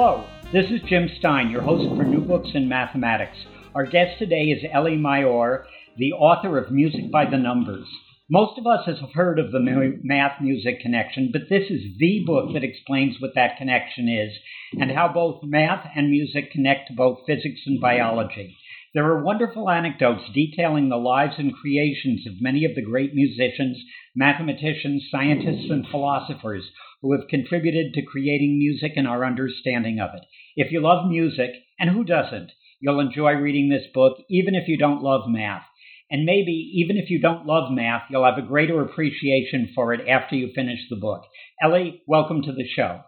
Hello, this is Jim Stein, your host for New Books in Mathematics. Our guest today is Elie Maor, the author of Music by the Numbers. Most of us have heard of the math music connection, but this is the book that explains what that connection is and how both math and music connect to both physics and biology. There are wonderful anecdotes detailing the lives and creations of many of the great musicians, mathematicians, scientists, and philosophers who have contributed to creating music and our understanding of it. If you love music, and who doesn't, you'll enjoy reading this book, even if you don't love math. And maybe even if you don't love math, you'll have a greater appreciation for it after you finish the book. Elie, welcome to the show.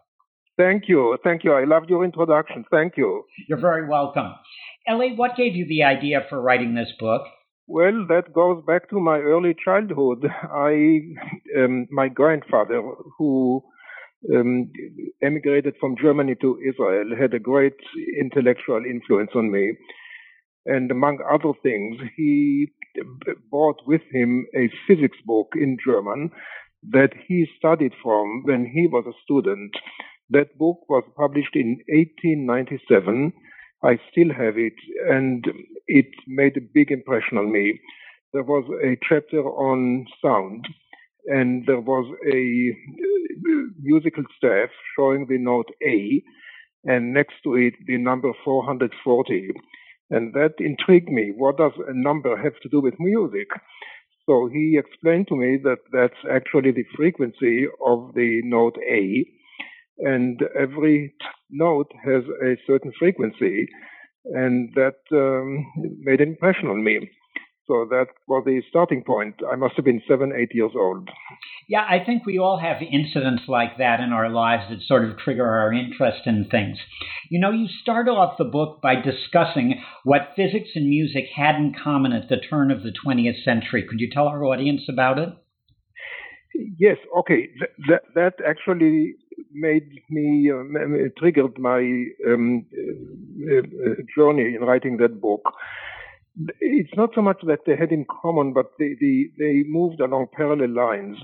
Thank you. Thank you. I loved your introduction. Thank you. You're very welcome. Elie, what gave you the idea for writing this book? Well, that goes back to my early childhood. I, um, my grandfather, who um, emigrated from Germany to Israel, had a great intellectual influence on me. And among other things, he brought with him a physics book in German that he studied from when he was a student. That book was published in 1897. I still have it, and it made a big impression on me. There was a chapter on sound, and there was a musical staff showing the note A, and next to it the number 440. And that intrigued me. What does a number have to do with music? So he explained to me that that's actually the frequency of the note A, and every note has a certain frequency, and that um, made an impression on me. So that was the starting point. I must have been seven, eight years old. Yeah, I think we all have incidents like that in our lives that sort of trigger our interest in things. You know, you start off the book by discussing what physics and music had in common at the turn of the 20th century. Could you tell our audience about it? Yes, okay. Th- that, that actually made me, uh, triggered my um, uh, uh, journey in writing that book it's not so much that they had in common, but they, they, they moved along parallel lines.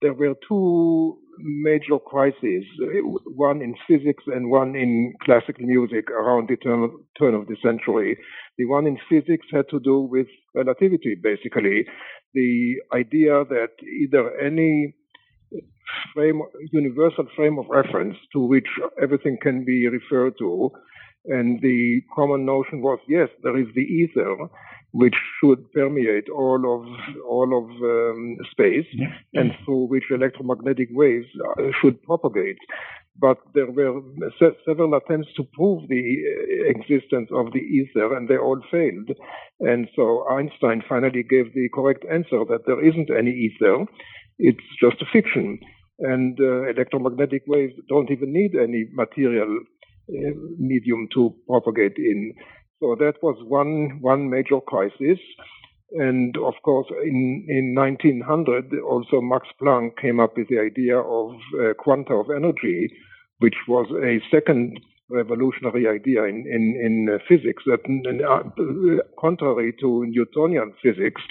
There were two major crises, one in physics and one in classical music around the turn of, turn of the century. The one in physics had to do with relativity, basically. The idea that either any frame, universal frame of reference to which everything can be referred to and the common notion was, yes, there is the ether, which should permeate all of all of um, space, yeah. and through which electromagnetic waves uh, should propagate. But there were se- several attempts to prove the uh, existence of the ether, and they all failed. And so Einstein finally gave the correct answer that there isn't any ether; it's just a fiction. And uh, electromagnetic waves don't even need any material uh, medium to propagate in. So that was one one major crisis. And of course, in, in 1900, also Max Planck came up with the idea of uh, quanta of energy, which was a second revolutionary idea in, in, in uh, physics that, uh, contrary to Newtonian physics,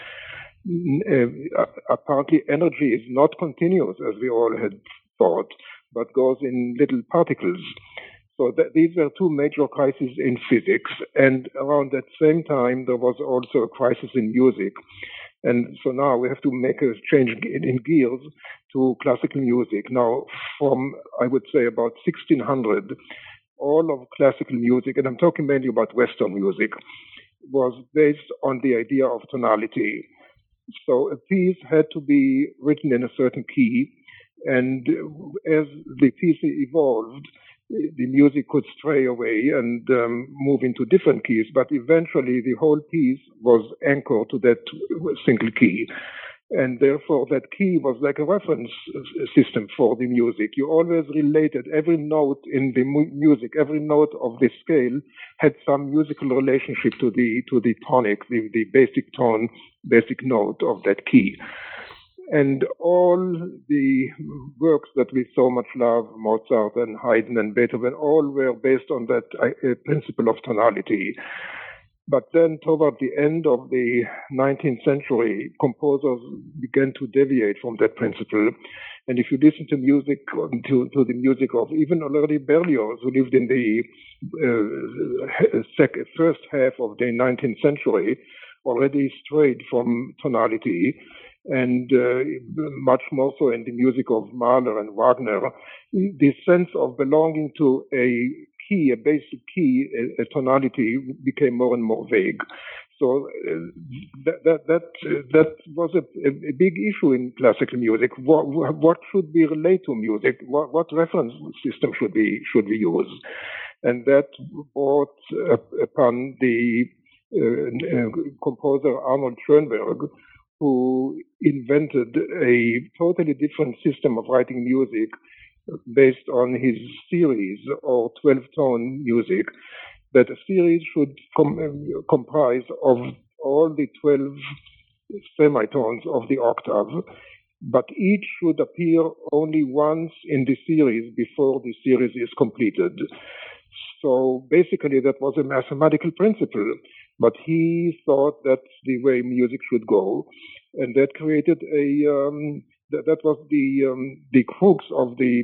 Uh, uh, apparently energy is not continuous, as we all had thought, but goes in little particles. So these were two major crises in physics. And around that same time, there was also a crisis in music. And so now we have to make a change in, in gears to classical music. Now, from, I would say, about 1600, all of classical music, and I'm talking mainly about Western music, was based on the idea of tonality. So a piece had to be written in a certain key, and as the piece evolved, the music could stray away and um, move into different keys, but eventually the whole piece was anchored to that single key. And therefore, that key was like a reference system for the music. You always related every note in the mu- music, every note of the scale had some musical relationship to the to the tonic, the, the basic tone, basic note of that key. And all the works that we so much love, Mozart and Haydn and Beethoven, all were based on that uh, principle of tonality. But then, toward the end of the 19th century, composers began to deviate from that principle. And if you listen to music, to, to the music of even already Berlioz, who lived in the uh, sec- first half of the 19th century, already strayed from tonality and uh, much more so in the music of Mahler and Wagner, the sense of belonging to a key, a basic key, a, a tonality became more and more vague. So uh, that that that, uh, that was a, a, big issue in classical music. What, what should we relate to music? What, what reference system should we should we use? And that brought upon the uh, uh, composer Arnold Schoenberg, who invented a totally different system of writing music based on his series or 12 tone music, that a series should com- comprise of all the 12 semitones of the octave, but each should appear only once in the series before the series is completed. So basically, that was a mathematical principle, but he thought that's the way music should go, and that created a um, that, that was the um, the crux of the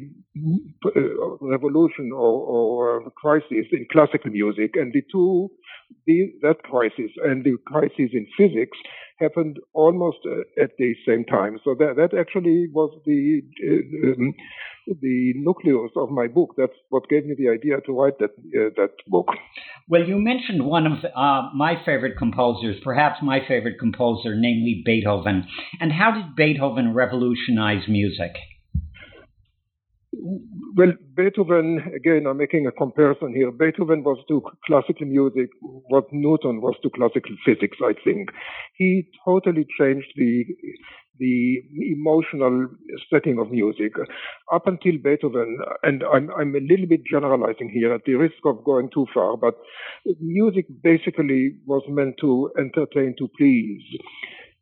uh, revolution or, or uh, crisis in classical music, and the two the, that crisis and the crisis in physics happened almost at the same time. So that that actually was the um, the nucleus of my book. That's what gave me the idea to write that uh, that book. Well, you mentioned one of uh, my favorite composers, perhaps my favorite composer, namely Beethoven. And how did Beethoven revolutionize music? Well, Beethoven, again, I'm making a comparison here. Beethoven was to classical music what Newton was to classical physics, I think. He totally changed the the emotional setting of music. Up until Beethoven, and I'm, I'm a little bit generalizing here at the risk of going too far, but music basically was meant to entertain, to please.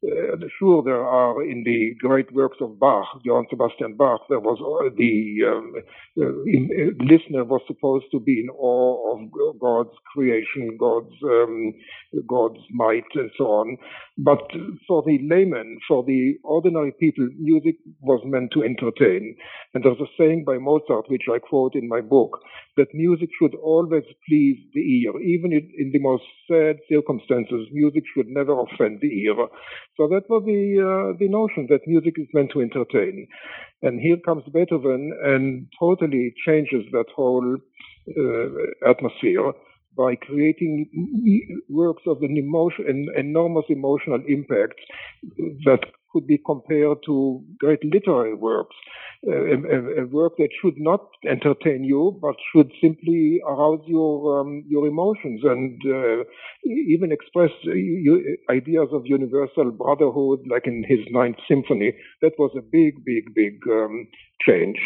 Uh, sure, there are in the great works of Bach, Johann Sebastian Bach, there was uh, the um, uh, in, listener was supposed to be in awe of God's creation, God's um, God's might, and so on. But for the layman, for the ordinary people, music was meant to entertain. And there's a saying by Mozart, which I quote in my book, that music should always please the ear, even in the most sad circumstances. Music should never offend the ear. So that was the uh, the notion that music is meant to entertain, and here comes Beethoven and totally changes that whole uh, atmosphere by creating works of an emotion, an enormous emotional impact that could be compared to great literary works. A, a, work that should not entertain you, but should simply arouse your um, your emotions and uh, even express ideas of universal brotherhood, like in his Ninth Symphony. That was a big, big, big um, change.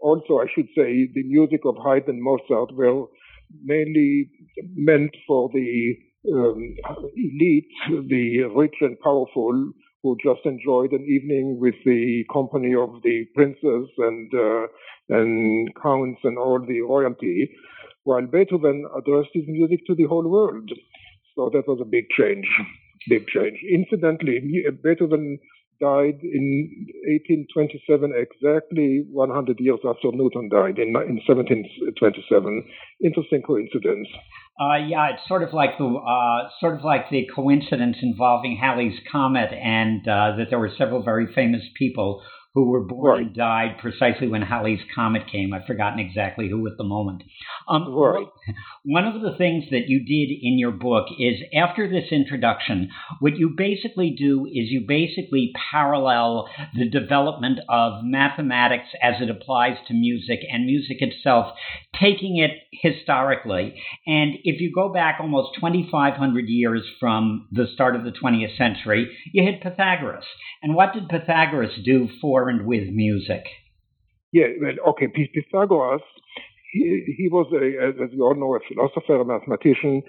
Also, I should say the music of Haydn and Mozart were mainly meant for the um, elite, the rich and powerful, who just enjoyed an evening with the company of the princes and uh, and counts and all the royalty, while Beethoven addressed his music to the whole world. So that was a big change, big change. Incidentally, Beethoven died in 1827, exactly 100 years after Newton died in, in 1727. Interesting coincidence. Uh, yeah, it's sort of like the uh, sort of like the coincidence involving Halley's comet, and uh, that there were several very famous people who were born right. and died precisely when Halley's Comet came. I've forgotten exactly who at the moment. Um, right. One of the things that you did in your book is after this introduction, what you basically do is you basically parallel the development of mathematics as it applies to music and music itself, taking it historically. And if you go back almost 2,500 years from the start of the 20th century, you hit Pythagoras. And what did Pythagoras do for with music? Yeah, okay, Pythagoras, he, he was, a, as we all know, a philosopher, a mathematician,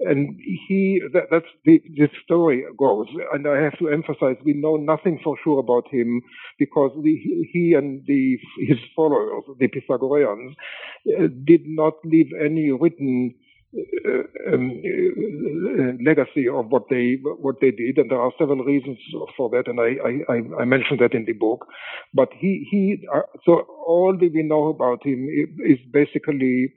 and he, that, that's the, the story goes. And I have to emphasize, we know nothing for sure about him because the, he and the, his followers, the Pythagoreans, uh, did not leave any written um, legacy of what they what they did, and there are several reasons for that, and I I, I mentioned that in the book. But he he uh, so all that we know about him is basically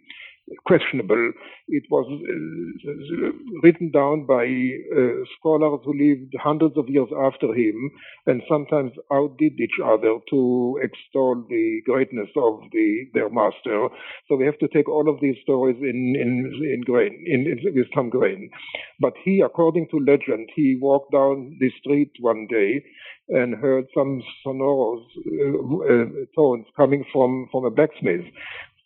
questionable. It was uh, written down by uh, scholars who lived hundreds of years after him and sometimes outdid each other to extol the greatness of the, their master. So we have to take all of these stories in, in, in grain, in, in, with some grain. But he, according to legend, he walked down the street one day and heard some sonorous uh, uh, tones coming from, from a blacksmith.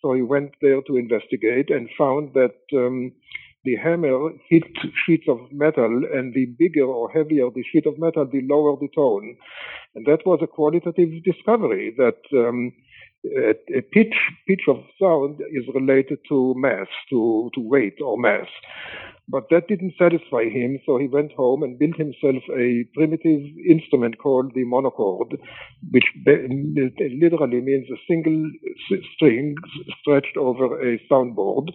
So he went there to investigate and found that um, the hammer hit sheets of metal, and the bigger or heavier the sheet of metal, the lower the tone. And that was a qualitative discovery that um, a, pitch pitch of sound is related to mass, to, to weight or mass. But that didn't satisfy him, so he went home and built himself a primitive instrument called the monochord, which literally means a single string stretched over a soundboard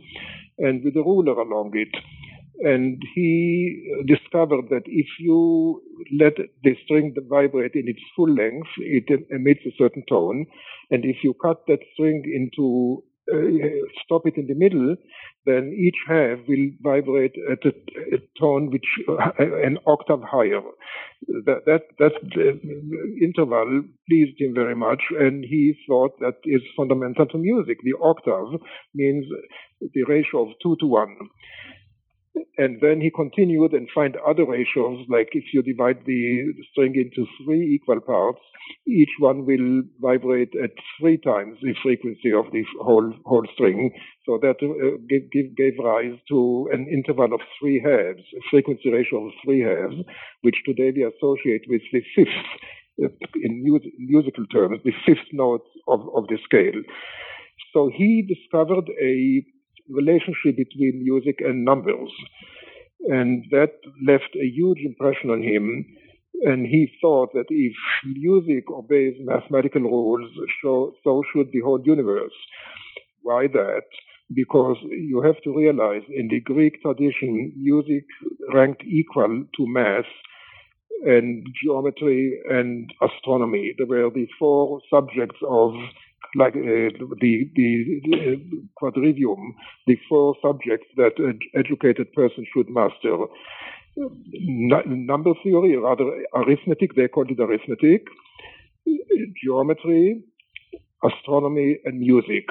and with a ruler along it. And he discovered that if you let the string vibrate in its full length, it emits a certain tone. And if you cut that string into uh, stop it in the middle, then each half will vibrate at a, a tone which uh, an octave higher. That that that interval pleased him very much, and he thought that is fundamental to music. The octave means the ratio of two to one. And then he continued and find other ratios, like if you divide the string into three equal parts, each one will vibrate at three times the frequency of the whole whole string. So that uh, gave, gave, gave rise to an interval of three halves, a frequency ratio of three halves, which today we associate with the fifth, uh, in musical terms, the fifth note of, of the scale. So he discovered a relationship between music and numbers. And that left a huge impression on him. And he thought that if music obeys mathematical rules, so, so should the whole universe. Why that? Because you have to realize in the Greek tradition, music ranked equal to math and geometry and astronomy. They were the four subjects of like uh, the, the, the quadrivium, the four subjects that an educated person should master. number theory, rather arithmetic, they called it arithmetic, geometry, astronomy, and music.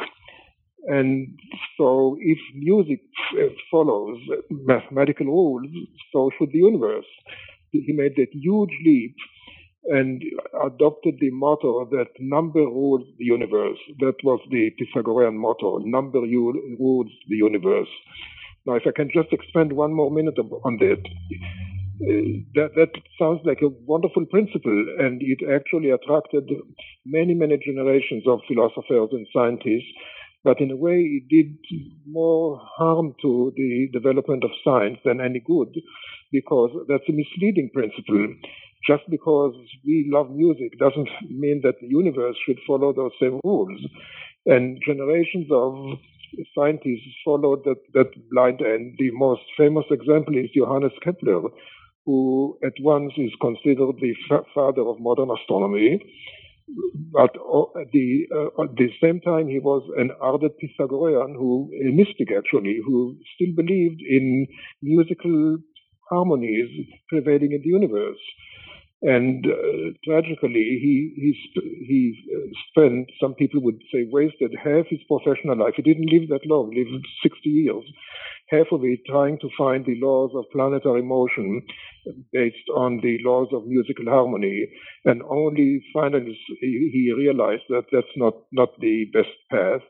And so, if music follows mathematical rules, so should the universe. He made that huge leap and adopted the motto that number rules the universe. That was the Pythagorean motto, number rules the universe. Now, if I can just expand one more minute on that, that, that sounds like a wonderful principle, and it actually attracted many, many generations of philosophers and scientists. But in a way, it did more harm to the development of science than any good, because that's a misleading principle just because we love music doesn't mean that the universe should follow those same rules. And generations of scientists followed that, that blind end. The most famous example is Johannes Kepler, who at once is considered the father of modern astronomy. But at the, uh, at the same time, he was an ardent Pythagorean, who a mystic actually, who still believed in musical harmonies prevailing in the universe. And uh, tragically, he he he uh, spent some people would say wasted half his professional life. He didn't live that long; he lived 60 years. Half of it trying to find the laws of planetary motion based on the laws of musical harmony, and only finally he realized that that's not not the best path.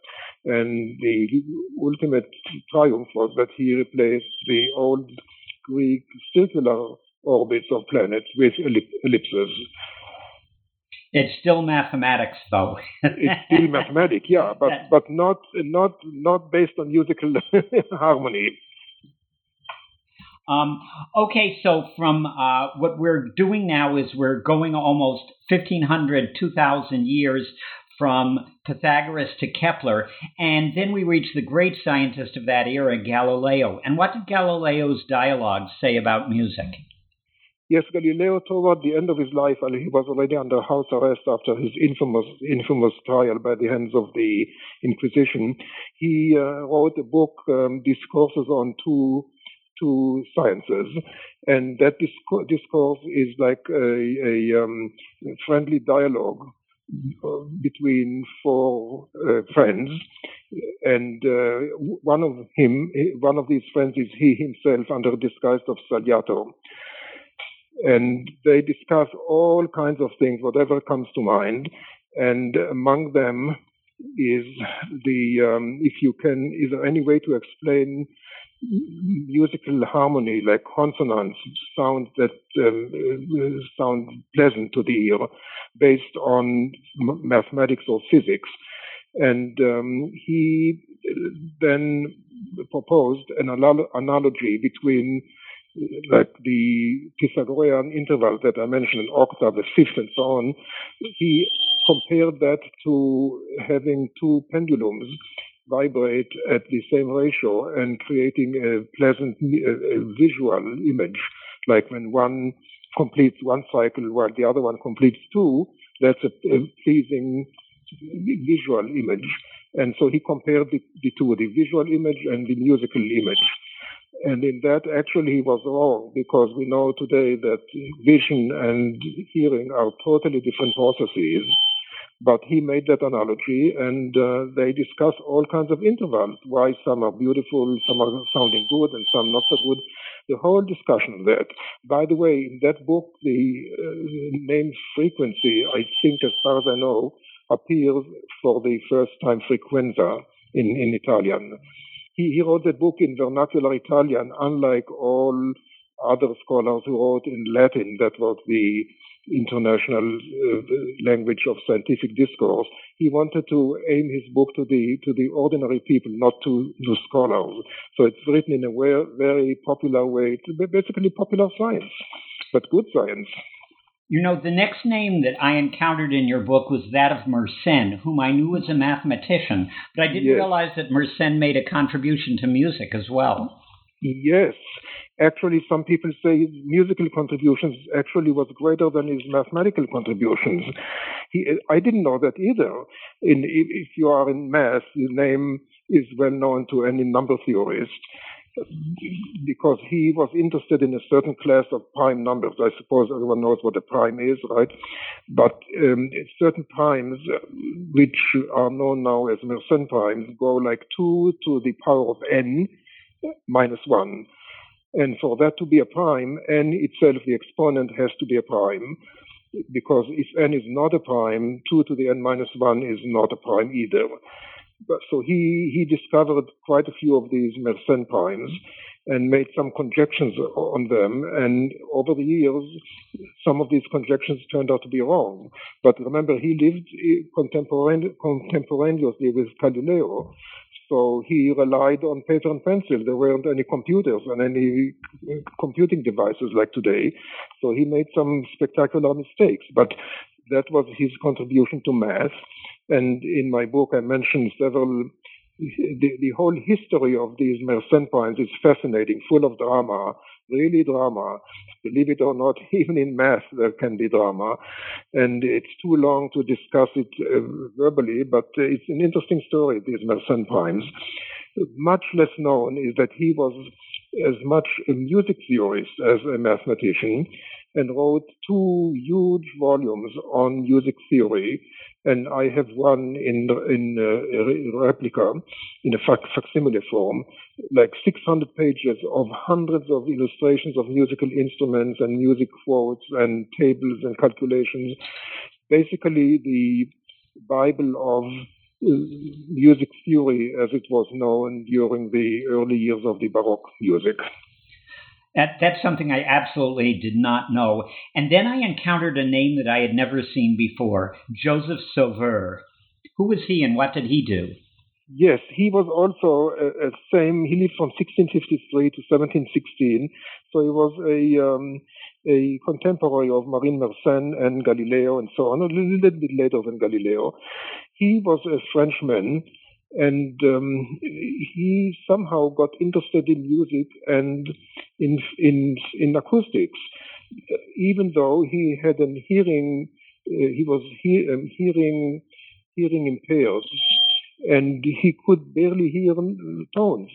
And the ultimate triumph was that he replaced the old Greek circular orbits of planets with ellipses. It's still mathematics, though. it's still mathematics, yeah, but but not not not based on musical harmony. Um, okay, so from uh, what we're doing now is we're going almost 1,500, 2,000 years from Pythagoras to Kepler, and then we reach the great scientist of that era, Galileo. And what did Galileo's dialogues say about music? Yes, Galileo, toward the end of his life, and he was already under house arrest after his infamous, infamous trial by the hands of the Inquisition. He uh, wrote a book, um, Discourses on Two two sciences, and that discourse is like a, a um, friendly dialogue between four uh, friends, and uh, one of him, one of these friends, is he himself under the disguise of Salviati and they discuss all kinds of things, whatever comes to mind. And among them is the, um, if you can, is there any way to explain musical harmony, like consonants, sounds that um, sound pleasant to the ear, based on mathematics or physics. And um, he then proposed an analogy between like the Pythagorean interval that I mentioned, an octave, a fifth, and so on, he compared that to having two pendulums vibrate at the same ratio and creating a pleasant a, a visual image. Like when one completes one cycle while the other one completes two, that's a, a pleasing visual image. And so he compared the, the two, the visual image and the musical image. And in that, actually, he was wrong because we know today that vision and hearing are totally different processes. But he made that analogy, and uh, they discuss all kinds of intervals, why some are beautiful, some are sounding good, and some not so good. The whole discussion of that. By the way, in that book, the uh, name frequency, I think, as far as I know, appears for the first time frequenza in, in Italian he, he wrote that book in vernacular Italian, unlike all other scholars who wrote in Latin, that was the international uh, language of scientific discourse. He wanted to aim his book to the to the ordinary people, not to the scholars. So it's written in a very, very popular way, basically popular science, but good science. You know, the next name that I encountered in your book was that of Mersenne, whom I knew was a mathematician, but I didn't yes. realize that Mersenne made a contribution to music as well. Yes. Actually, some people say his musical contributions actually was greater than his mathematical contributions. He, I didn't know that either. In, if you are in math, the name is well known to any number theorist because he was interested in a certain class of prime numbers. I suppose everyone knows what a prime is, right? But um, certain primes, uh, which are known now as Mersenne primes, go like 2 to the power of n minus 1. And for that to be a prime, n itself, the exponent, has to be a prime. Because if n is not a prime, 2 to the n minus 1 is not a prime either so he, he discovered quite a few of these Mersenne primes and made some conjectures on them. And over the years, some of these conjectures turned out to be wrong. But remember, he lived eh, contemporaneously with Galileo. So he relied on paper and pencil. There weren't any computers and any eh, computing devices like today. So he made some spectacular mistakes. But that was his contribution to math. And in my book, I mentioned several. The, the whole history of these Mersenne primes is fascinating, full of drama, really drama. Believe it or not, even in math there can be drama, and it's too long to discuss it uh, verbally. But uh, it's an interesting story. These Mersenne primes. Much less known is that he was as much a music theorist as a mathematician and wrote two huge volumes on music theory and I have one in in uh, replica in a fac- facsimile form, like 600 pages of hundreds of illustrations of musical instruments and music quotes and tables and calculations. Basically, the Bible of uh, music theory as it was known during the early years of the Baroque music. That, that's something I absolutely did not know. And then I encountered a name that I had never seen before Joseph Sauveur. Who was he and what did he do? Yes, he was also a, a same. He lived from 1653 to 1716, so he was a um, a contemporary of Marin Mersenne and Galileo and so on, a little bit later than Galileo. He was a Frenchman and um, he somehow got interested in music and in in in acoustics, even though he had an hearing, uh, he was he, um, hearing hearing impaired, and he could barely hear tones.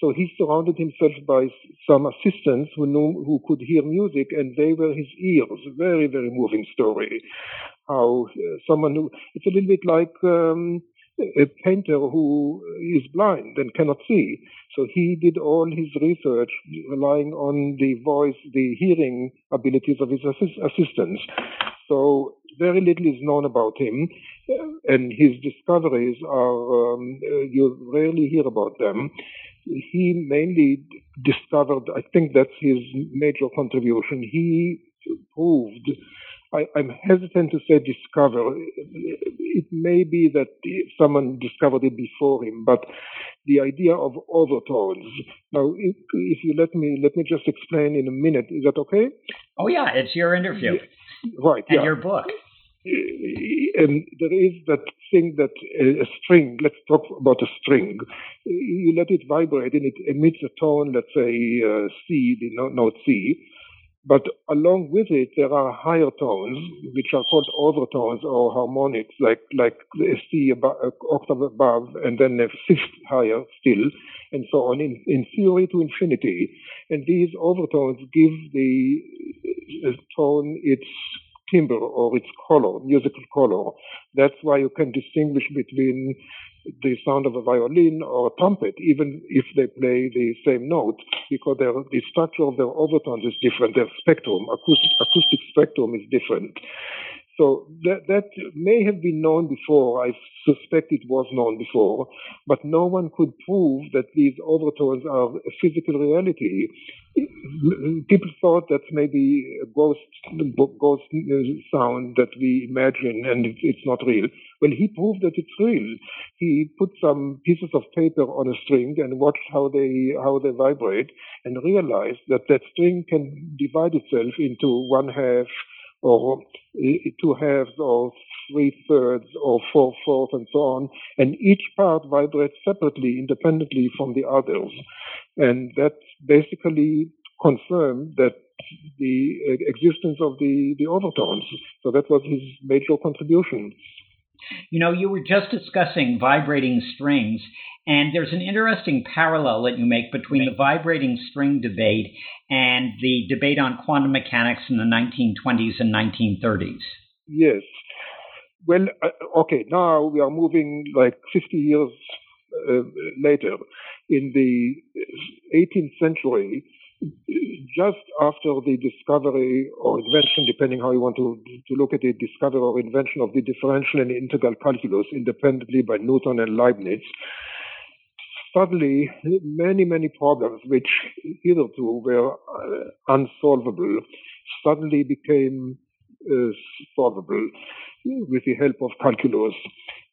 So he surrounded himself by some assistants who knew who could hear music, and they were his ears. Very very moving story. How uh, someone who it's a little bit like. Um, a painter who is blind and cannot see. So he did all his research relying on the voice, the hearing abilities of his assist- assistants. So very little is known about him, and his discoveries are, um, you rarely hear about them. He mainly discovered, I think that's his major contribution. He proved I, am hesitant to say discover. It may be that someone discovered it before him, but the idea of overtones. Now, if, if, you let me let me just explain in a minute. Is that okay? Oh yeah, it's your interview. Right. And yeah. your book. And there is that thing that a string. Let's talk about a string. You let it vibrate, and it emits a tone. Let's say uh, C, the note C but along with it, there are higher tones, which are called overtones or harmonics, like like a C above, octave above, and then a fifth higher still, and so on, in, in theory to infinity. And these overtones give the uh, tone its timbre or its color, musical color. That's why you can distinguish between the sound of a violin or a trumpet, even if they play the same note, because the structure of their overtones is different. Their spectrum, acoustic, acoustic spectrum, is different. So that, that may have been known before. I suspect it was known before, but no one could prove that these overtones are a physical reality. People thought that maybe a ghost, ghost uh, sound that we imagine and it's not real. Well, he proved that it's real. He put some pieces of paper on a string and watched how they how they vibrate, and realized that that string can divide itself into one half or uh, two halves or three thirds or four fourths and so on. And each part vibrates separately, independently from the others. And that basically confirmed that the existence of the, the overtones. So that was his major contribution. You know, you were just discussing vibrating strings, and there's an interesting parallel that you make between the vibrating string debate and the debate on quantum mechanics in the 1920s and 1930s. Yes. Well, uh, okay, now we are moving like 50 years uh, later. In the 18th century, just after the discovery or invention, depending how you want to, to look at it, discovery or invention of the differential and integral calculus independently by Newton and Leibniz, suddenly many, many problems which hitherto were uh, unsolvable suddenly became uh, solvable with the help of calculus.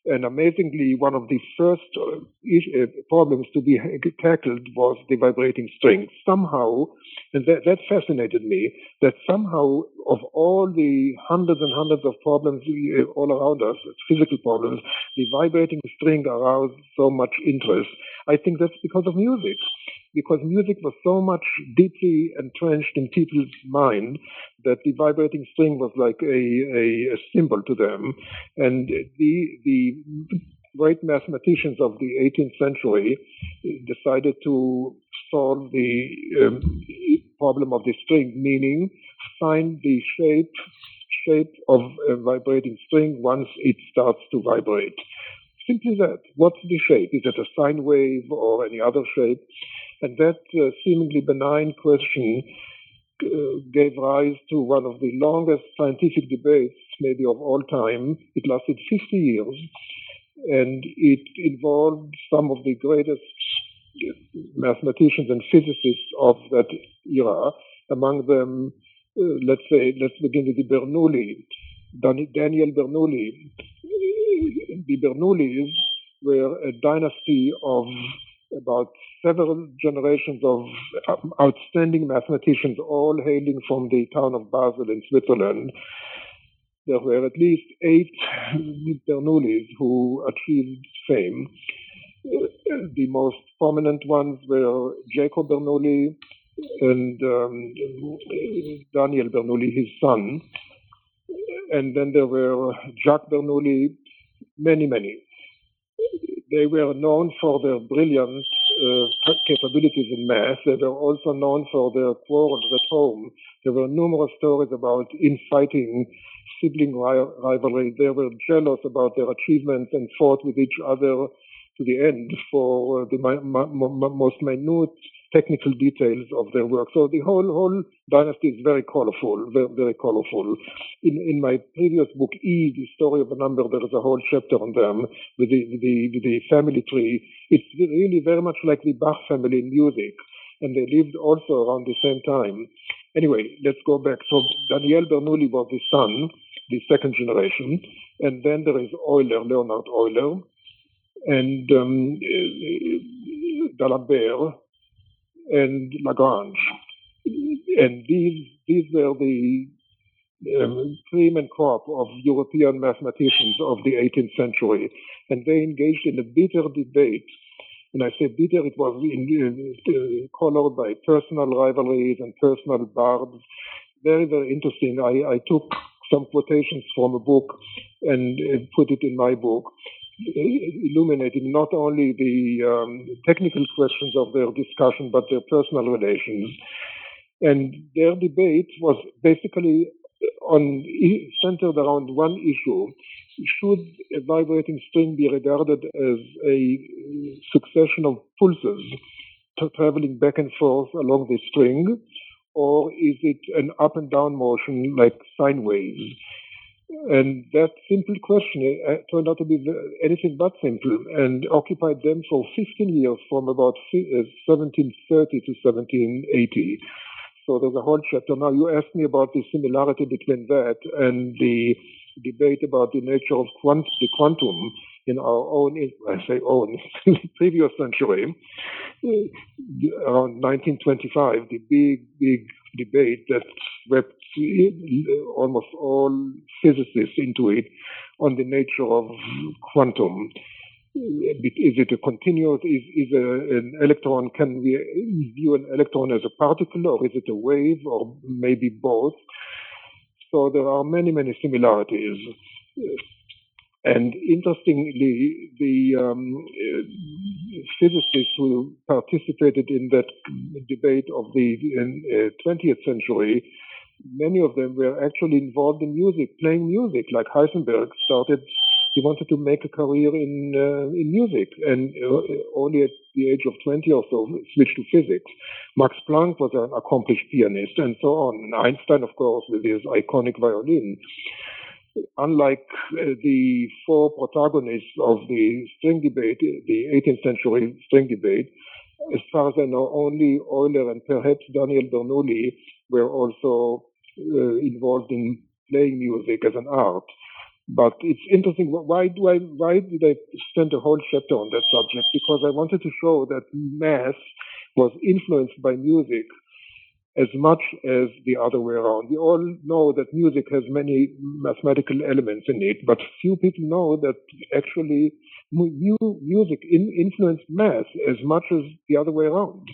And amazingly, one of the first uh, uh, problems to be tackled was the vibrating string. Somehow, and that, that, fascinated me, that somehow of all the hundreds and hundreds of problems uh, all around us, physical problems, the vibrating string aroused so much interest. I think that's because of music because music was so much deeply entrenched in people's mind that the vibrating string was like a, a, a symbol to them. And the, the great mathematicians of the 18th century decided to solve the um, problem of the string, meaning find the shape shape of a vibrating string once it starts to vibrate. Simply that. What's the shape? Is it a sine wave or any other shape? And that uh, seemingly benign question uh, gave rise to one of the longest scientific debates, maybe of all time. It lasted 50 years, and it involved some of the greatest mathematicians and physicists of that era. Among them, uh, let's say, let's begin with the Bernoulli, Daniel Bernoulli. The Bernoullis were a dynasty of about several generations of outstanding mathematicians, all hailing from the town of Basel in Switzerland. There were at least eight Bernoullis who achieved fame. The most prominent ones were Jacob Bernoulli and um, Daniel Bernoulli, his son. And then there were Jacques Bernoulli, many, many. They were known for their brilliant uh, capabilities in math. They were also known for their quarrels at home. There were numerous stories about infighting sibling rivalry. They were jealous about their achievements and fought with each other to the end for the most minute technical details of their work. So the whole whole dynasty is very colorful, very, very colorful. In in my previous book, E, the story of a number, there is a whole chapter on them with the with the, with the family tree. It's really very much like the Bach family in music, and they lived also around the same time. Anyway, let's go back. So Daniel Bernoulli was the son, the second generation, and then there is Euler, Leonhard Euler, and um, D'Alembert, and Lagrange. And these, these were the um, cream and crop of European mathematicians of the 18th century. And they engaged in a bitter debate. And I say bitter, it was in, uh, colored by personal rivalries and personal barbs. Very, very interesting. I, I took some quotations from a book and uh, put it in my book illuminating not only the um, technical questions of their discussion, but their personal relations. And their debate was basically on centered around one issue: should a vibrating string be regarded as a succession of pulses traveling back and forth along the string, or is it an up and down motion like sine waves? And that simple question turned out to be anything but simple and occupied them for 15 years from about 1730 uh, to 1780. So there's a whole chapter. Now you asked me about the similarity between that and the debate about the nature of quant- the quantum in our own, I say own, previous century, uh, around 1925, the big, big debate that swept almost all physicists into it on the nature of quantum. Is it a continuous? Is, is a, an electron? Can we view an electron as a particle, or is it a wave, or maybe both? So there are many, many similarities. And interestingly, the um, physicists who participated in that debate of the uh, 20th century many of them were actually involved in music, playing music. Like Heisenberg started, he wanted to make a career in uh, in music, and uh, only at the age of 20 or so switched to physics. Max Planck was an accomplished pianist, and so on. Einstein, of course, with his iconic violin. Unlike uh, the four protagonists of the string debate, the 18th century string debate, as far as I know, only Euler and perhaps Daniel Bernoulli were also uh, involved in playing music as an art. But it's interesting. Why do I? Why did I spend a whole chapter on that subject? Because I wanted to show that math was influenced by music as much as the other way around. We all know that music has many mathematical elements in it, but few people know that actually music in influenced math as much as the other way around.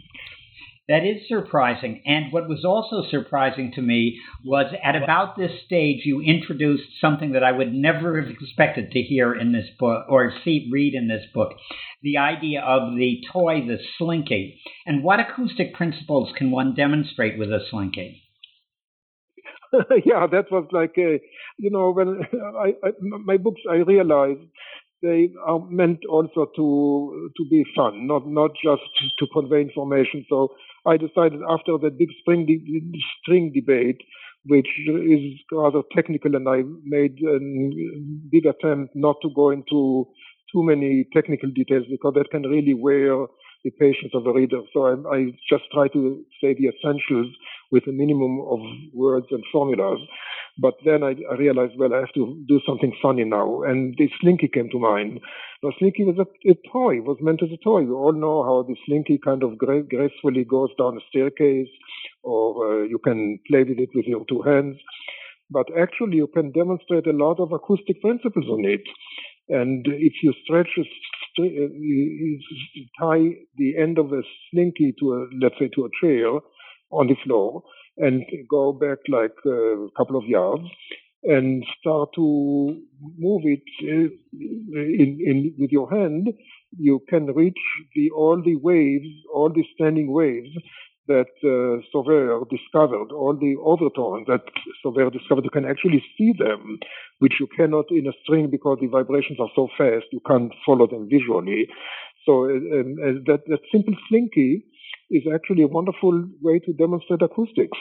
That is surprising. And what was also surprising to me was at about this stage, you introduced something that I would never have expected to hear in this book or see read in this book the idea of the toy, the slinky. And what acoustic principles can one demonstrate with a slinky? yeah, that was like, a, you know, when I, I, my books, I realized they are meant also to to be fun, not not just to convey information. So I decided after the big spring de- string debate, which is rather technical, and I made a big attempt not to go into too many technical details because that can really wear the patience of the reader. So I, I just try to say the essentials with a minimum of words and formulas. But then I, I, realized, well, I have to do something funny now. And the slinky came to mind. Now, slinky was a, a toy, was meant as a toy. We all know how the slinky kind of gra- gracefully goes down a staircase, or uh, you can play with it with your two hands. But actually, you can demonstrate a lot of acoustic principles on it. And if you stretch a tie the end of a slinky to a, let's say, to a chair on the floor and go back like a couple of yards and start to move it uh, in, in, with your hand, you can reach the, all the waves, all the standing waves that uh, Sauveur discovered, all the overtones that Sauveur discovered, you can actually see them, which you cannot in a string because the vibrations are so fast, you can't follow them visually. So um, that, that simple slinky is actually a wonderful way to demonstrate acoustics.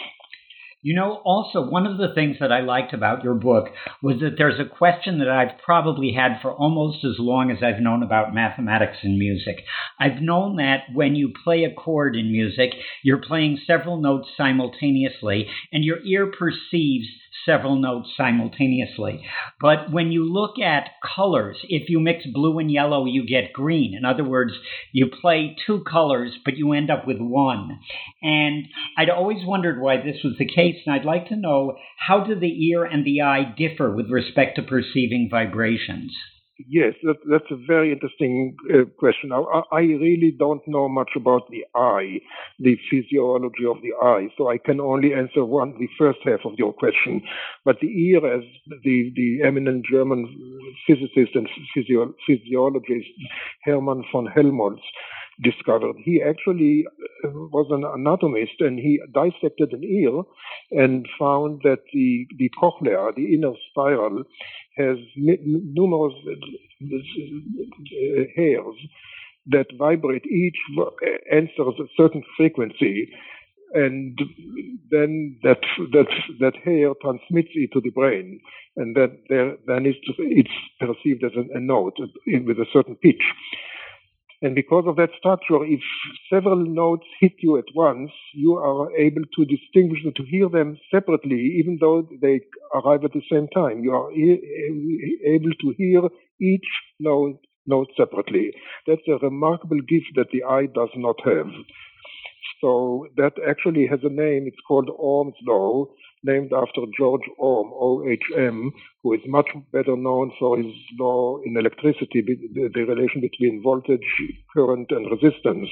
You know, also, one of the things that I liked about your book was that there's a question that I've probably had for almost as long as I've known about mathematics and music. I've known that when you play a chord in music, you're playing several notes simultaneously, and your ear perceives several notes simultaneously. But when you look at colors, if you mix blue and yellow, you get green. In other words, you play two colors, but you end up with one. And I'd always wondered why this was the case, and I'd like to know how do the ear and the eye differ with respect to perceiving vibrations? Yes, that, that's a very interesting uh, question. I, I, really don't know much about the eye, the physiology of the eye, so I can only answer one, the first half of your question. But the ear, as the, the eminent German physicist and physio- physiologist Hermann von Helmholtz discovered, he actually uh, was an anatomist and he dissected an ear and found that the, the cochlea, the inner spiral, has numerous uh, uh, hairs that vibrate. Each uh, answers a certain frequency, and then that that that hair transmits it to the brain, and that there, then it's, it's perceived as a, a note uh, with a certain pitch. And because of that structure, if several notes hit you at once, you are able to distinguish and to hear them separately, even though they arrive at the same time. You are able to hear each note, note separately. That's a remarkable gift that the eye does not have. So that actually has a name. It's called Ohm's law, named after George Ohm, O-H-M, who is much better known for his law in electricity, the, relation between voltage, current, and resistance.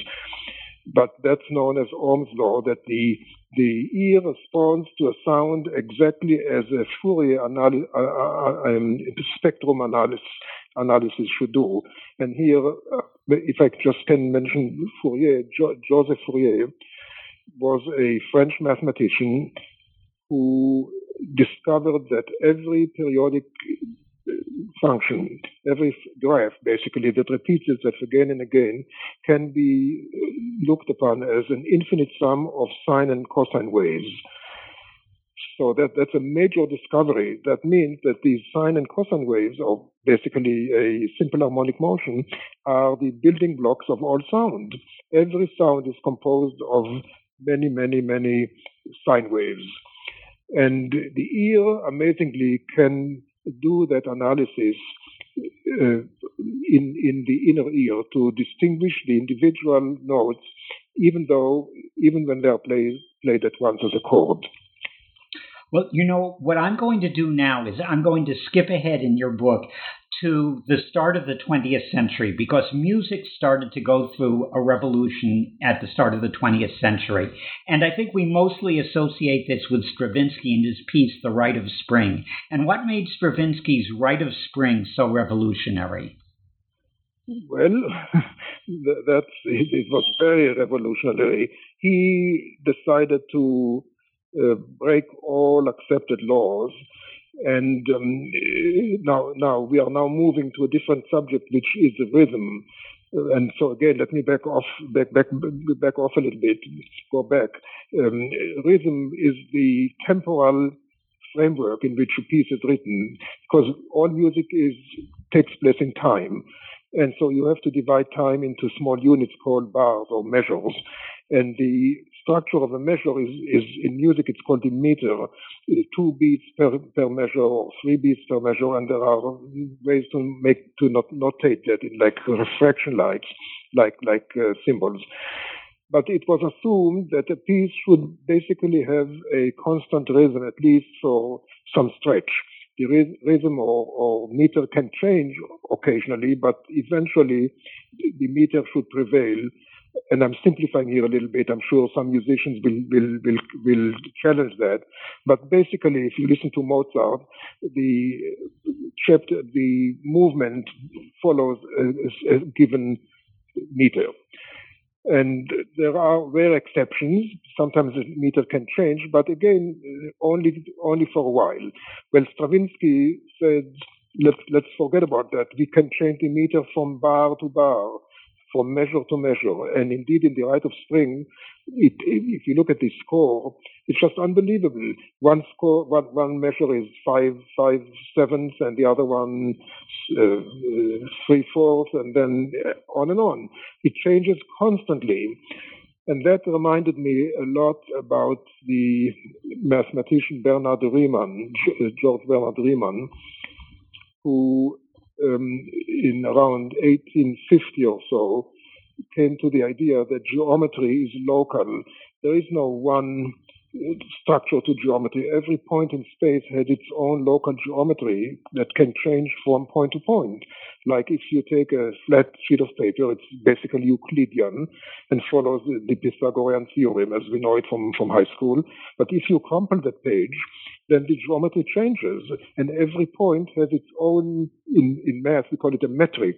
But that's known as Ohm's law, that the the ear responds to a sound exactly as a Fourier analy- uh um, spectrum analysis, analysis should do. And here, uh, if I just can mention Fourier, jo- Joseph Fourier was a French mathematician who discovered that every periodic uh, function, every graph basically that repeats itself again and again can be looked upon as an infinite sum of sine and cosine waves. So that, that's a major discovery. That means that these sine and cosine waves, or basically a simple harmonic motion, are the building blocks of all sound. Every sound is composed of many, many, many sine waves. And the ear, amazingly, can do that analysis uh, in, in the inner ear to distinguish the individual notes, even though, even when they are played, played at once as a chord. Well, you know, what I'm going to do now is I'm going to skip ahead in your book to the start of the 20th century because music started to go through a revolution at the start of the 20th century. And I think we mostly associate this with Stravinsky and his piece, The Rite of Spring. And what made Stravinsky's Rite of Spring so revolutionary? Well, that's, it was very revolutionary. He decided to uh, break all accepted laws and um, now, now we are now moving to a different subject, which is the rhythm. And so again, let me back off, back, back, back off a little bit. Go back. Um, rhythm is the temporal framework in which a piece is written, because all music is takes place in time, and so you have to divide time into small units called bars or measures. and the structure of a measure is, is in music it's called the meter, two beats per, per measure or three beats per measure, and there are ways to make to not notate that in like refraction lights, like like uh, symbols. But it was assumed that a piece should basically have a constant rhythm, at least for some stretch. The rhythm or, or meter can change occasionally, but eventually the meter should prevail and I'm simplifying here a little bit. I'm sure some musicians will will will, will challenge that. But basically, if you listen to Mozart, the chapter, the movement follows a, a given meter. And there are rare exceptions. Sometimes the meter can change, but again, only only for a while. Well, Stravinsky said, let's let's forget about that. We can change the meter from bar to bar from measure to measure. And indeed, in the Rite of Spring, it, if you look at the score, it's just unbelievable. One score, one, one measure is five five sevenths, and the other one uh, uh, three fourths, and then on and on. It changes constantly. And that reminded me a lot about the mathematician Bernard Riemann, George Bernard Riemann, who um, in around 1850 or so, came to the idea that geometry is local. There is no one structure to geometry. Every point in space has its own local geometry that can change from point to point. Like if you take a flat sheet of paper, it's basically Euclidean and follows the, Pythagorean theorem as we know it from, from high school. But if you crumple that page, then the geometry changes and every point has its own, in, in math we call it a metric.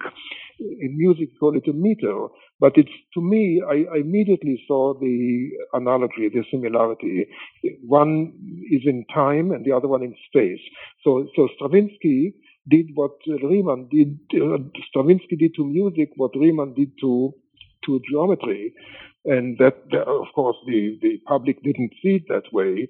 In music we call it a meter. But it's, to me, I, I immediately saw the analogy, the similarity. One is in time and the other one in space. So, so Stravinsky did what Riemann did, uh, Stravinsky did to music, what Riemann did to, to geometry. And that, of course, the, the public didn't see it that way.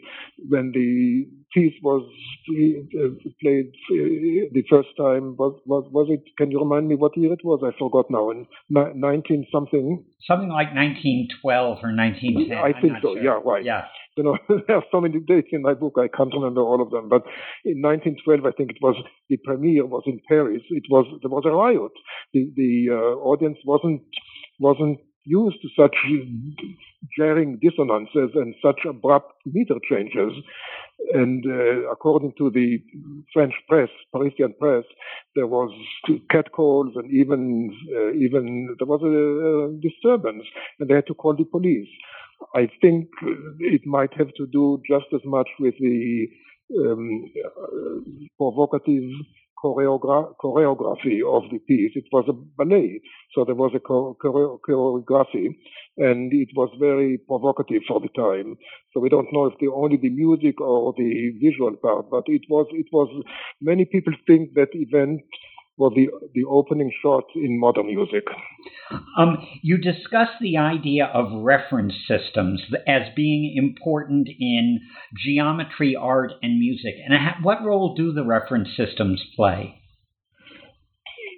When the piece was uh, played uh, the first time, was, was, was it, can you remind me what year it was? I forgot now, in 19 something? Something like 1912 or 1910. I think so, sure. yeah, right. Yeah. You know, there are so many dates in my book, I can't remember all of them. But in 1912, I think it was the premiere was in Paris. It was there was a riot. The the uh, audience wasn't wasn't used to such jarring dissonances and such abrupt meter changes. And uh, according to the French press, Parisian press, there was catcalls and even uh, even there was a, a disturbance, and they had to call the police. I think it might have to do just as much with the um, uh, provocative choreogra- choreography of the piece. It was a ballet, so there was a chore- choreography, and it was very provocative for the time. So we don't know if the only the music or the visual part, but it was it was. Many people think that event well, the, the opening shot in modern music. Um, you discuss the idea of reference systems as being important in geometry, art, and music. And what role do the reference systems play?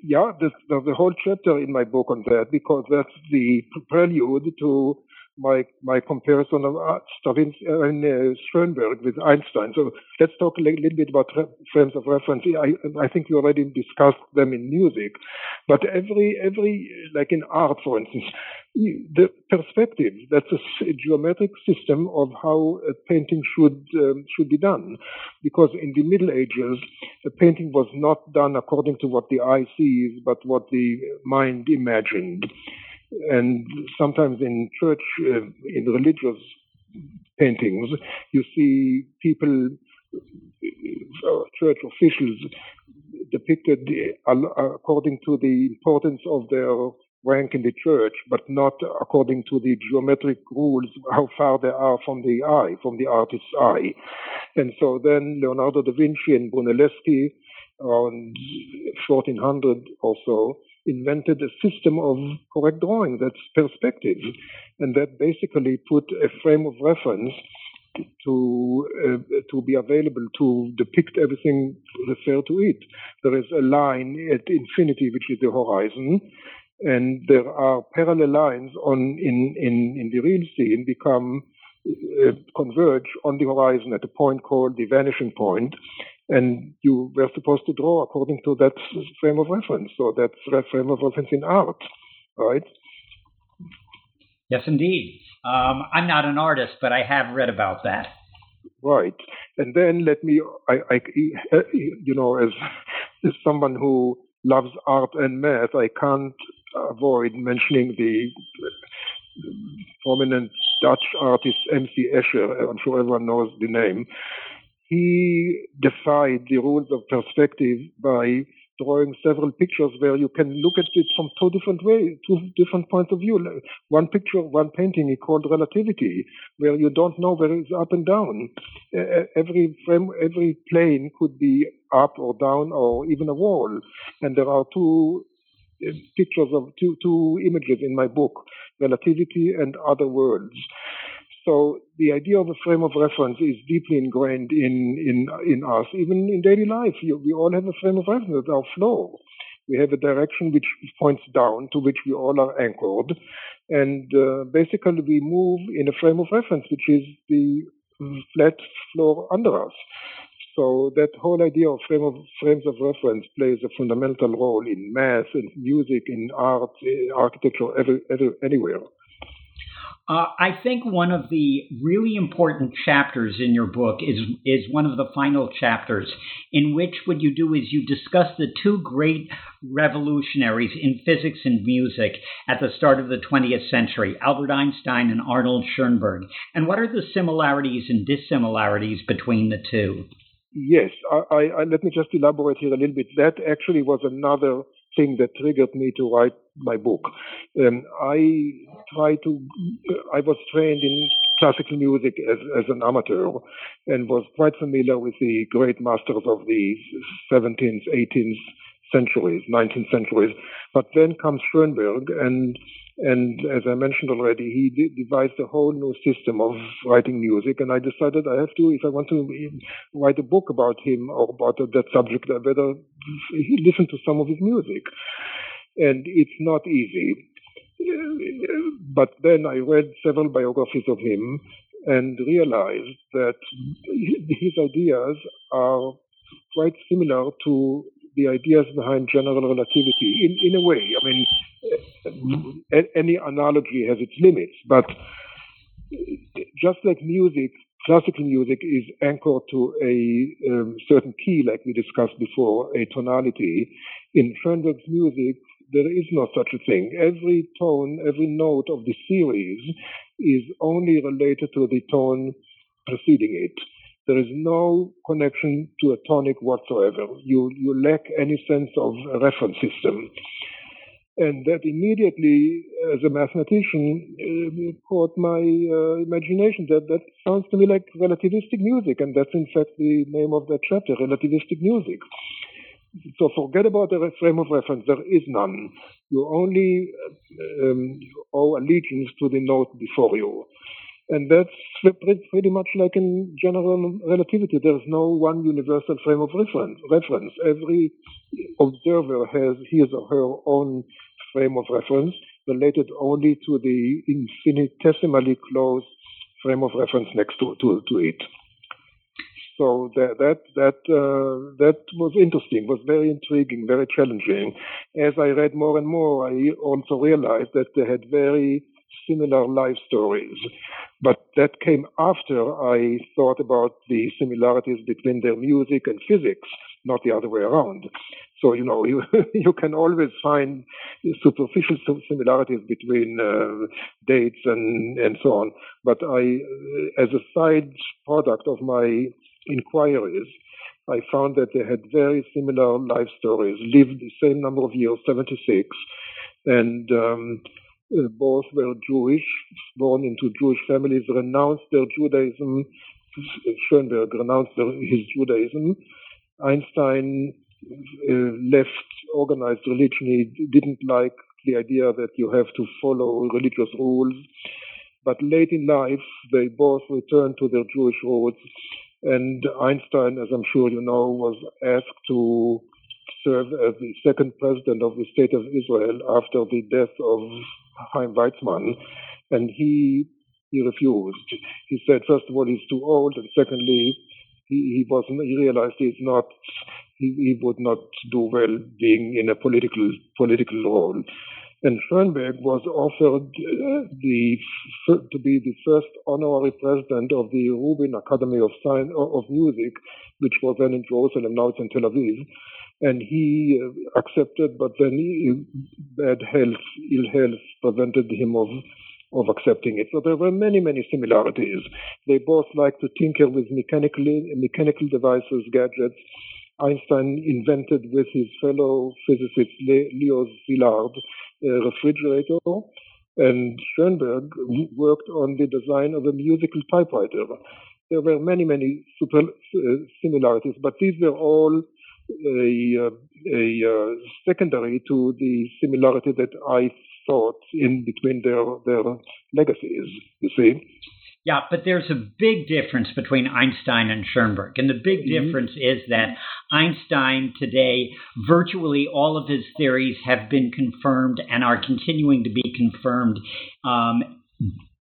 Yeah, there's, there's a whole chapter in my book on that because that's the prelude to my my comparison of uh, Stravinsky uh, and uh, Schoenberg with Einstein. So let's talk a little bit about frames of reference. I I think you already discussed them in music, but every every like in art, for instance, the perspective that's a geometric system of how a painting should um, should be done, because in the Middle Ages, a painting was not done according to what the eye sees, but what the mind imagined and sometimes in church, uh, in religious paintings, you see people, uh, church officials, depicted according to the importance of their rank in the church, but not according to the geometric rules, how far they are from the eye, from the artist's eye. And so then Leonardo da Vinci and Brunelleschi around 1400 or so invented a system of correct drawing that's perspective and that basically put a frame of reference to uh, to be available to depict everything referred to it. There is a line at infinity, which is the horizon, and there are parallel lines on in in in the real scene become uh, converge on the horizon at a point called the vanishing point, and you were supposed to draw according to that frame of reference. So that's the frame of reference in art, right? Yes, indeed. Um, I'm not an artist, but I have read about that. Right, and then let me, I, I you know, as, as someone who loves art and math, I can't avoid mentioning the prominent Dutch artist M.C. Escher. I'm sure everyone knows the name. He defied the rules of perspective by drawing several pictures where you can look at it from two different ways, two different points of view. One picture, one painting he called relativity, where you don't know where it's up and down. Every frame, every plane could be up or down or even a wall. And there are two uh, pictures of two, two images in my book, relativity and other worlds. So the idea of a frame of reference is deeply ingrained in, in, in us, even in daily life. You, we all have a frame of reference, that's our flow. We have a direction which points down, to which we all are anchored. And uh, basically, we move in a frame of reference, which is the flat floor under us. So that whole idea of frame of frames of reference plays a fundamental role in math and music, in art, in architecture, every, every, anywhere. Uh, I think one of the really important chapters in your book is is one of the final chapters, in which what you do is you discuss the two great revolutionaries in physics and music at the start of the 20th century, Albert Einstein and Arnold Schoenberg, and what are the similarities and dissimilarities between the two? Yes, I, I, let me just elaborate here a little bit. That actually was another thing that triggered me to write my book. Um, I try to, I was trained in classical music as, as an amateur and was quite familiar with the great masters of the 17th, 18th centuries, 19th centuries. But then comes Schoenberg and and as I mentioned already, he devised a whole new system of writing music. And I decided I have to, if I want to um, write a book about him or about that subject, I better listen to some of his music. And it's not easy. But then I read several biographies of him and realized that his ideas are quite similar to the ideas behind general relativity in, in a way. I mean, any analogy has its limits, but just like music, classical music is anchored to a um, certain key, like we discussed before, a tonality. In Schoenberg's music, there is no such a thing. Every tone, every note of the series is only related to the tone preceding it. There is no connection to a tonic whatsoever. You, you lack any sense of reference system. And that immediately, as a mathematician, uh, caught my uh, imagination. That that sounds to me like relativistic music, and that's in fact the name of that chapter, relativistic music. So forget about the frame of reference. There is none. You only um, owe allegiance to the note before you. And that's pretty much like in general relativity. There's no one universal frame of reference. reference. Every observer has his or her own frame of reference related only to the infinitesimally close frame of reference next to, to, to it. So that that that uh, that was interesting, was very intriguing, very challenging. As I read more and more, I also realized that they had very similar life stories. But that came after I thought about the similarities between their music and physics, not the other way around. So you know you you can always find superficial similarities between uh, dates and and so on. But I, as a side product of my inquiries, I found that they had very similar life stories, lived the same number of years, 76, and um, both were Jewish, born into Jewish families, renounced their Judaism. Schoenberg renounced his Judaism. Einstein uh, left organized religion. He didn't like the idea that you have to follow religious rules. But late in life, they both returned to their Jewish roots. And Einstein, as I'm sure you know, was asked to serve as the second president of the State of Israel after the death of Chaim Weizmann, and he he refused. He said, first of all, he's too old, and secondly, he, he wasn't. He realized he's not. He, he would not do well being in a political political role. And Schoenberg was offered uh, the to be the first honorary president of the Rubin Academy of Science of Music, which was then in Jerusalem, now it's in Tel Aviv. And he uh, accepted, but then he, bad health, ill health, prevented him of of accepting it. So there were many, many similarities. They both liked to tinker with mechanical mechanical devices, gadgets. Einstein invented with his fellow physicist Leo Szilard a refrigerator, and Schoenberg worked on the design of a musical typewriter. There were many, many super, uh, similarities, but these were all a, uh, a uh, secondary to the similarity that I thought in between their their legacies. You see. Yeah, but there's a big difference between Einstein and Schoenberg. And the big mm-hmm. difference is that Einstein today, virtually all of his theories have been confirmed and are continuing to be confirmed um,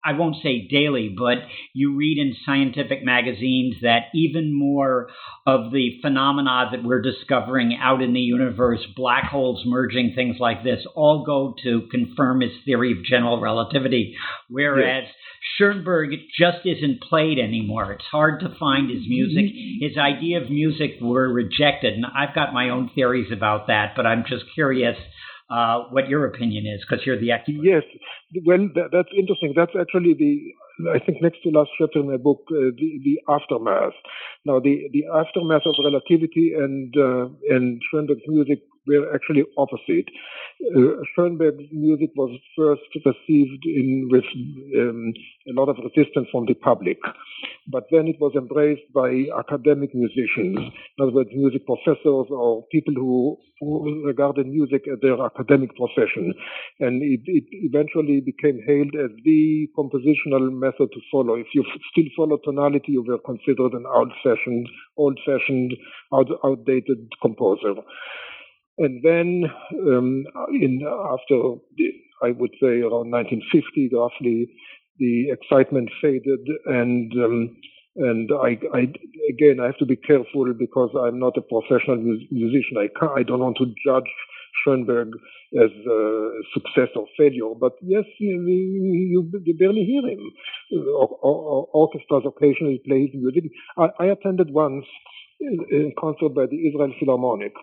I won't say daily, but you read in scientific magazines that even more of the phenomena that we're discovering out in the universe, black holes merging, things like this, all go to confirm his theory of general relativity. Whereas yes. Schoenberg just isn't played anymore. It's hard to find his music. Mm-hmm. His idea of music were rejected, and I've got my own theories about that, but I'm just curious uh, what your opinion is because you're the expert. Yes, well, that, that's interesting. That's actually the, I think, next to last chapter in my book, uh, the, the aftermath. Now, the, the aftermath of relativity and uh, and Schoenberg's music were actually opposite. Uh, Schoenberg's music was first received in with um, a lot of resistance from the public, but then it was embraced by academic musicians, in other words, music professors or people who, who regarded music as their academic profession, and it, it eventually became hailed as the compositional method to follow. If you still follow tonality, you were considered an old-fashioned, old-fashioned, out, outdated composer. And then, um, in after I would say around 1950, roughly, the excitement faded, and um, and I, I, again I have to be careful because I'm not a professional musician. I I don't want to judge Schoenberg as a success or failure, but yes, you, you, you barely hear him. Or, or, orchestras occasionally play his music. I, I attended once a concert by the Israel Philharmonic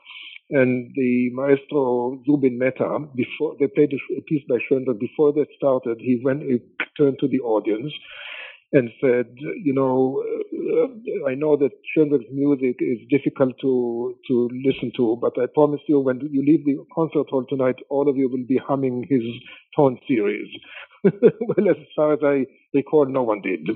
and the maestro Zubin Mehta, before they played a piece by Schoenberg, before they started, he went, he turned to the audience and said, you know, uh, I know that Schoenberg's music is difficult to to listen to, but I promise you, when you leave the concert hall tonight, all of you will be humming his tone series. well, as far as I recall, no one did.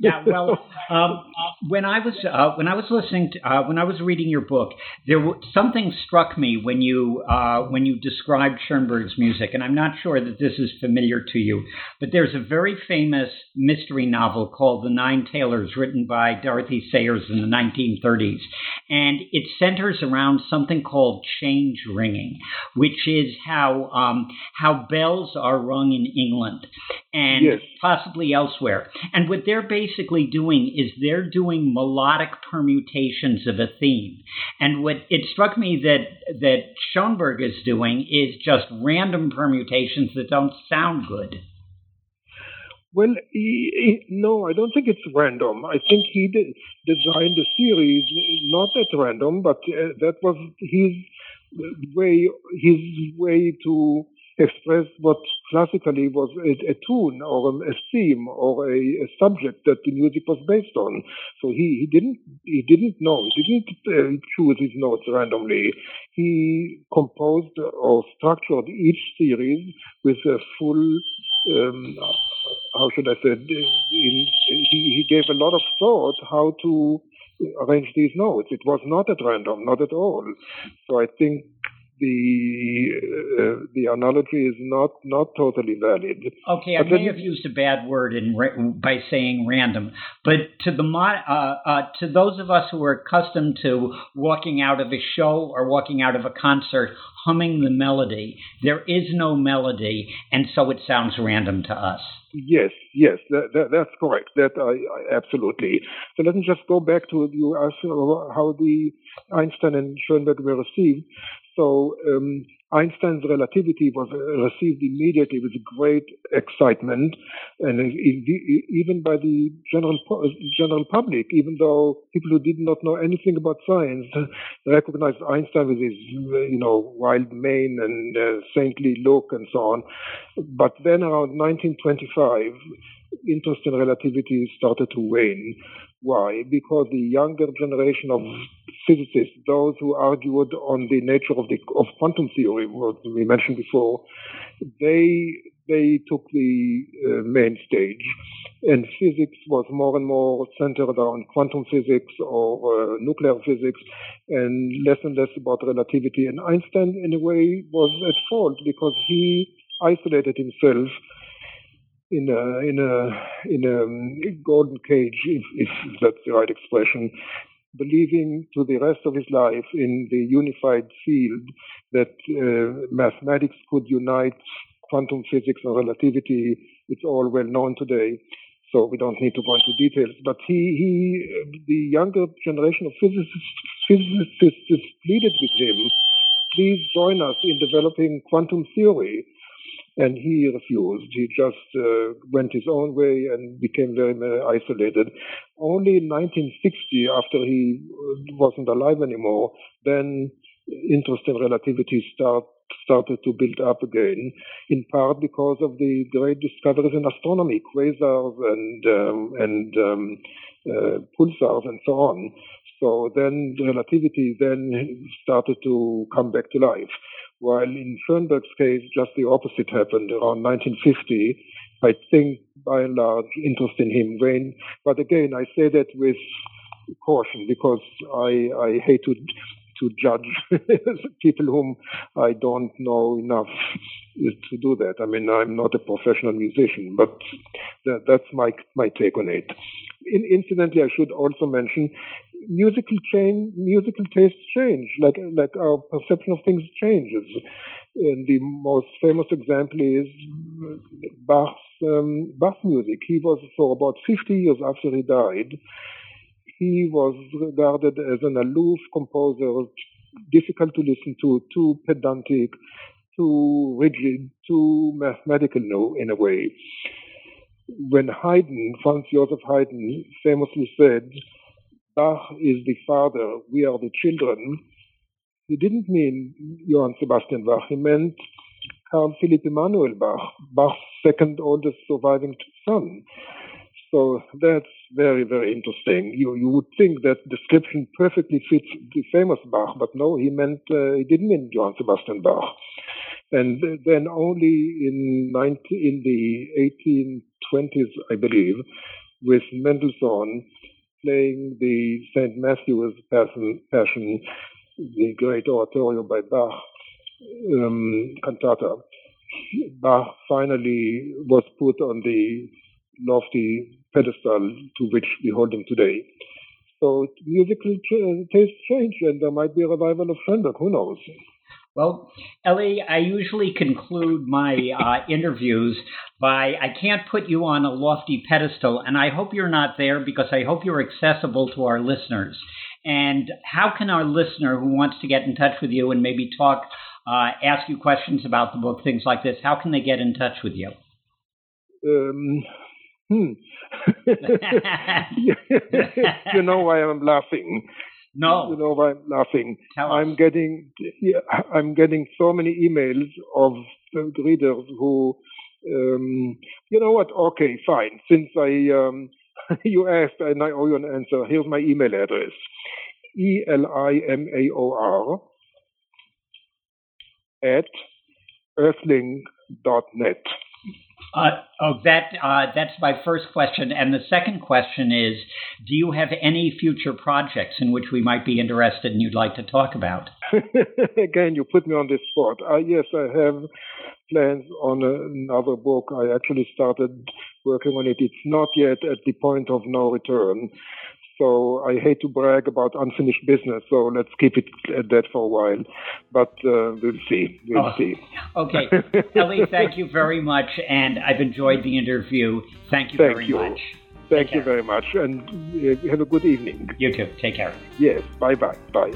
yeah, well, um, when I was uh, when I was listening to uh, when I was reading your book, there w- something struck me when you uh, when you described Schoenberg's music, and I'm not sure that this is familiar to you, but there's a very famous mystery novel called The Nine Tailors, written by Dorothy Sayers in the 1930s, and it centers around something called change ringing, which is how um, how bells are rung in England and yes. Possibly elsewhere, and what they're basically doing is they're doing melodic permutations of a theme. And what it struck me that that Schoenberg is doing is just random permutations that don't sound good. Well, he, he, no, I don't think it's random. I think he did, designed the series not at random, but uh, that was his way, his way to express what classically was a, a tune or a, theme or a, a, subject that the music was based on. So he, he didn't he didn't know he didn't uh, choose his notes randomly. He composed or structured each series with a full um, how should I say? In, he, he gave a lot of thought how to arrange these notes. It was not at random, not at all. So I think the uh, the analogy is not not totally valid. Okay, I may have used a bad word in by saying random, but to the uh, uh, to those of us who are accustomed to walking out of a show or walking out of a concert humming the melody, there is no melody, and so it sounds random to us. Yes, yes, that, that, that's correct. That I, I, absolutely. So let me just go back to you asked how the Einstein and Schoenberg were received. So um, Einstein's relativity was received immediately with great excitement, and even by the general general public, even though people who did not know anything about science recognized Einstein with his you know wild mane and uh, saintly look and so on. But then around 1925, interest in relativity started to wane. Why? Because the younger generation of physicists, those who argued on the nature of the of quantum theory, what we mentioned before, they they took the uh, main stage, and physics was more and more centered around quantum physics or uh, nuclear physics, and less and less about relativity. And Einstein, in a way, was at fault because he isolated himself in a in a in a um, golden cage, if, if that's the right expression, believing to the rest of his life in the unified field that uh, mathematics could unite quantum physics and relativity. It's all well known today, so we don't need to go into details. But he, he the younger generation of physicists, physicists pleaded with him, please join us in developing quantum theory and he refused. He just uh, went his own way and became very, isolated. Only in 1960, after he uh, wasn't alive anymore, then interest in relativity start, started to build up again, in part because of the great discoveries in astronomy, quasars and um, and um, uh, pulsars and so on. So then relativity then started to come back to life. While in Schoenberg's case, just the opposite happened around 1950. I think by and large interest in him waned. But again, I say that with caution because I, I hate to to judge people whom I don't know enough to do that. I mean, I'm not a professional musician, but that, that's my my take on it. In, incidentally, I should also mention musical change, musical tastes change, like like our perception of things changes. And the most famous example is Bach's um, Bach music. He was for about 50 years after he died. He was regarded as an aloof composer, difficult to listen to, too pedantic, too rigid, too mathematical in a way. When Haydn, Franz Joseph Haydn, famously said, Bach is the father, we are the children, he didn't mean Johann Sebastian Bach, he meant Carl Philipp Emanuel Bach, Bach's second oldest surviving son. So that's very, very interesting. You you would think that description perfectly fits the famous Bach, but no, he meant uh, he didn't mean Johann Sebastian Bach. And then only in 19, in the 1820s, I believe, with Mendelssohn, playing the St. Matthew's Passion, Passion, the great oratorio by Bach um, cantata. Bach finally was put on the lofty pedestal to which we hold him today. So musical tastes change, and there might be a revival of Schoenberg. Who knows? Well, Elie, I usually conclude my uh, interviews by I can't put you on a lofty pedestal, and I hope you're not there because I hope you're accessible to our listeners. And how can our listener who wants to get in touch with you and maybe talk, uh, ask you questions about the book, things like this, how can they get in touch with you? Um, hmm. you know why I'm laughing. No. You know why I'm laughing? Tell I'm us. getting I'm getting so many emails of readers who um, you know what? Okay, fine. Since I um, you asked and I owe you an answer, here's my email address. E L I M A O R at earthling.net. Uh, oh, that uh, that's my first question, and the second question is: Do you have any future projects in which we might be interested and you'd like to talk about? Again, you put me on the spot. Uh, yes, I have plans on another book. I actually started working on it. It's not yet at the point of no return. So I hate to brag about unfinished business. So let's keep it at that for a while. But uh, we'll see. We'll oh, see. Okay, Eli, thank you very much, and I've enjoyed the interview. Thank you thank very you. much. Thank you very much, and uh, have a good evening. You too. Take care. Yes. Bye bye. Bye.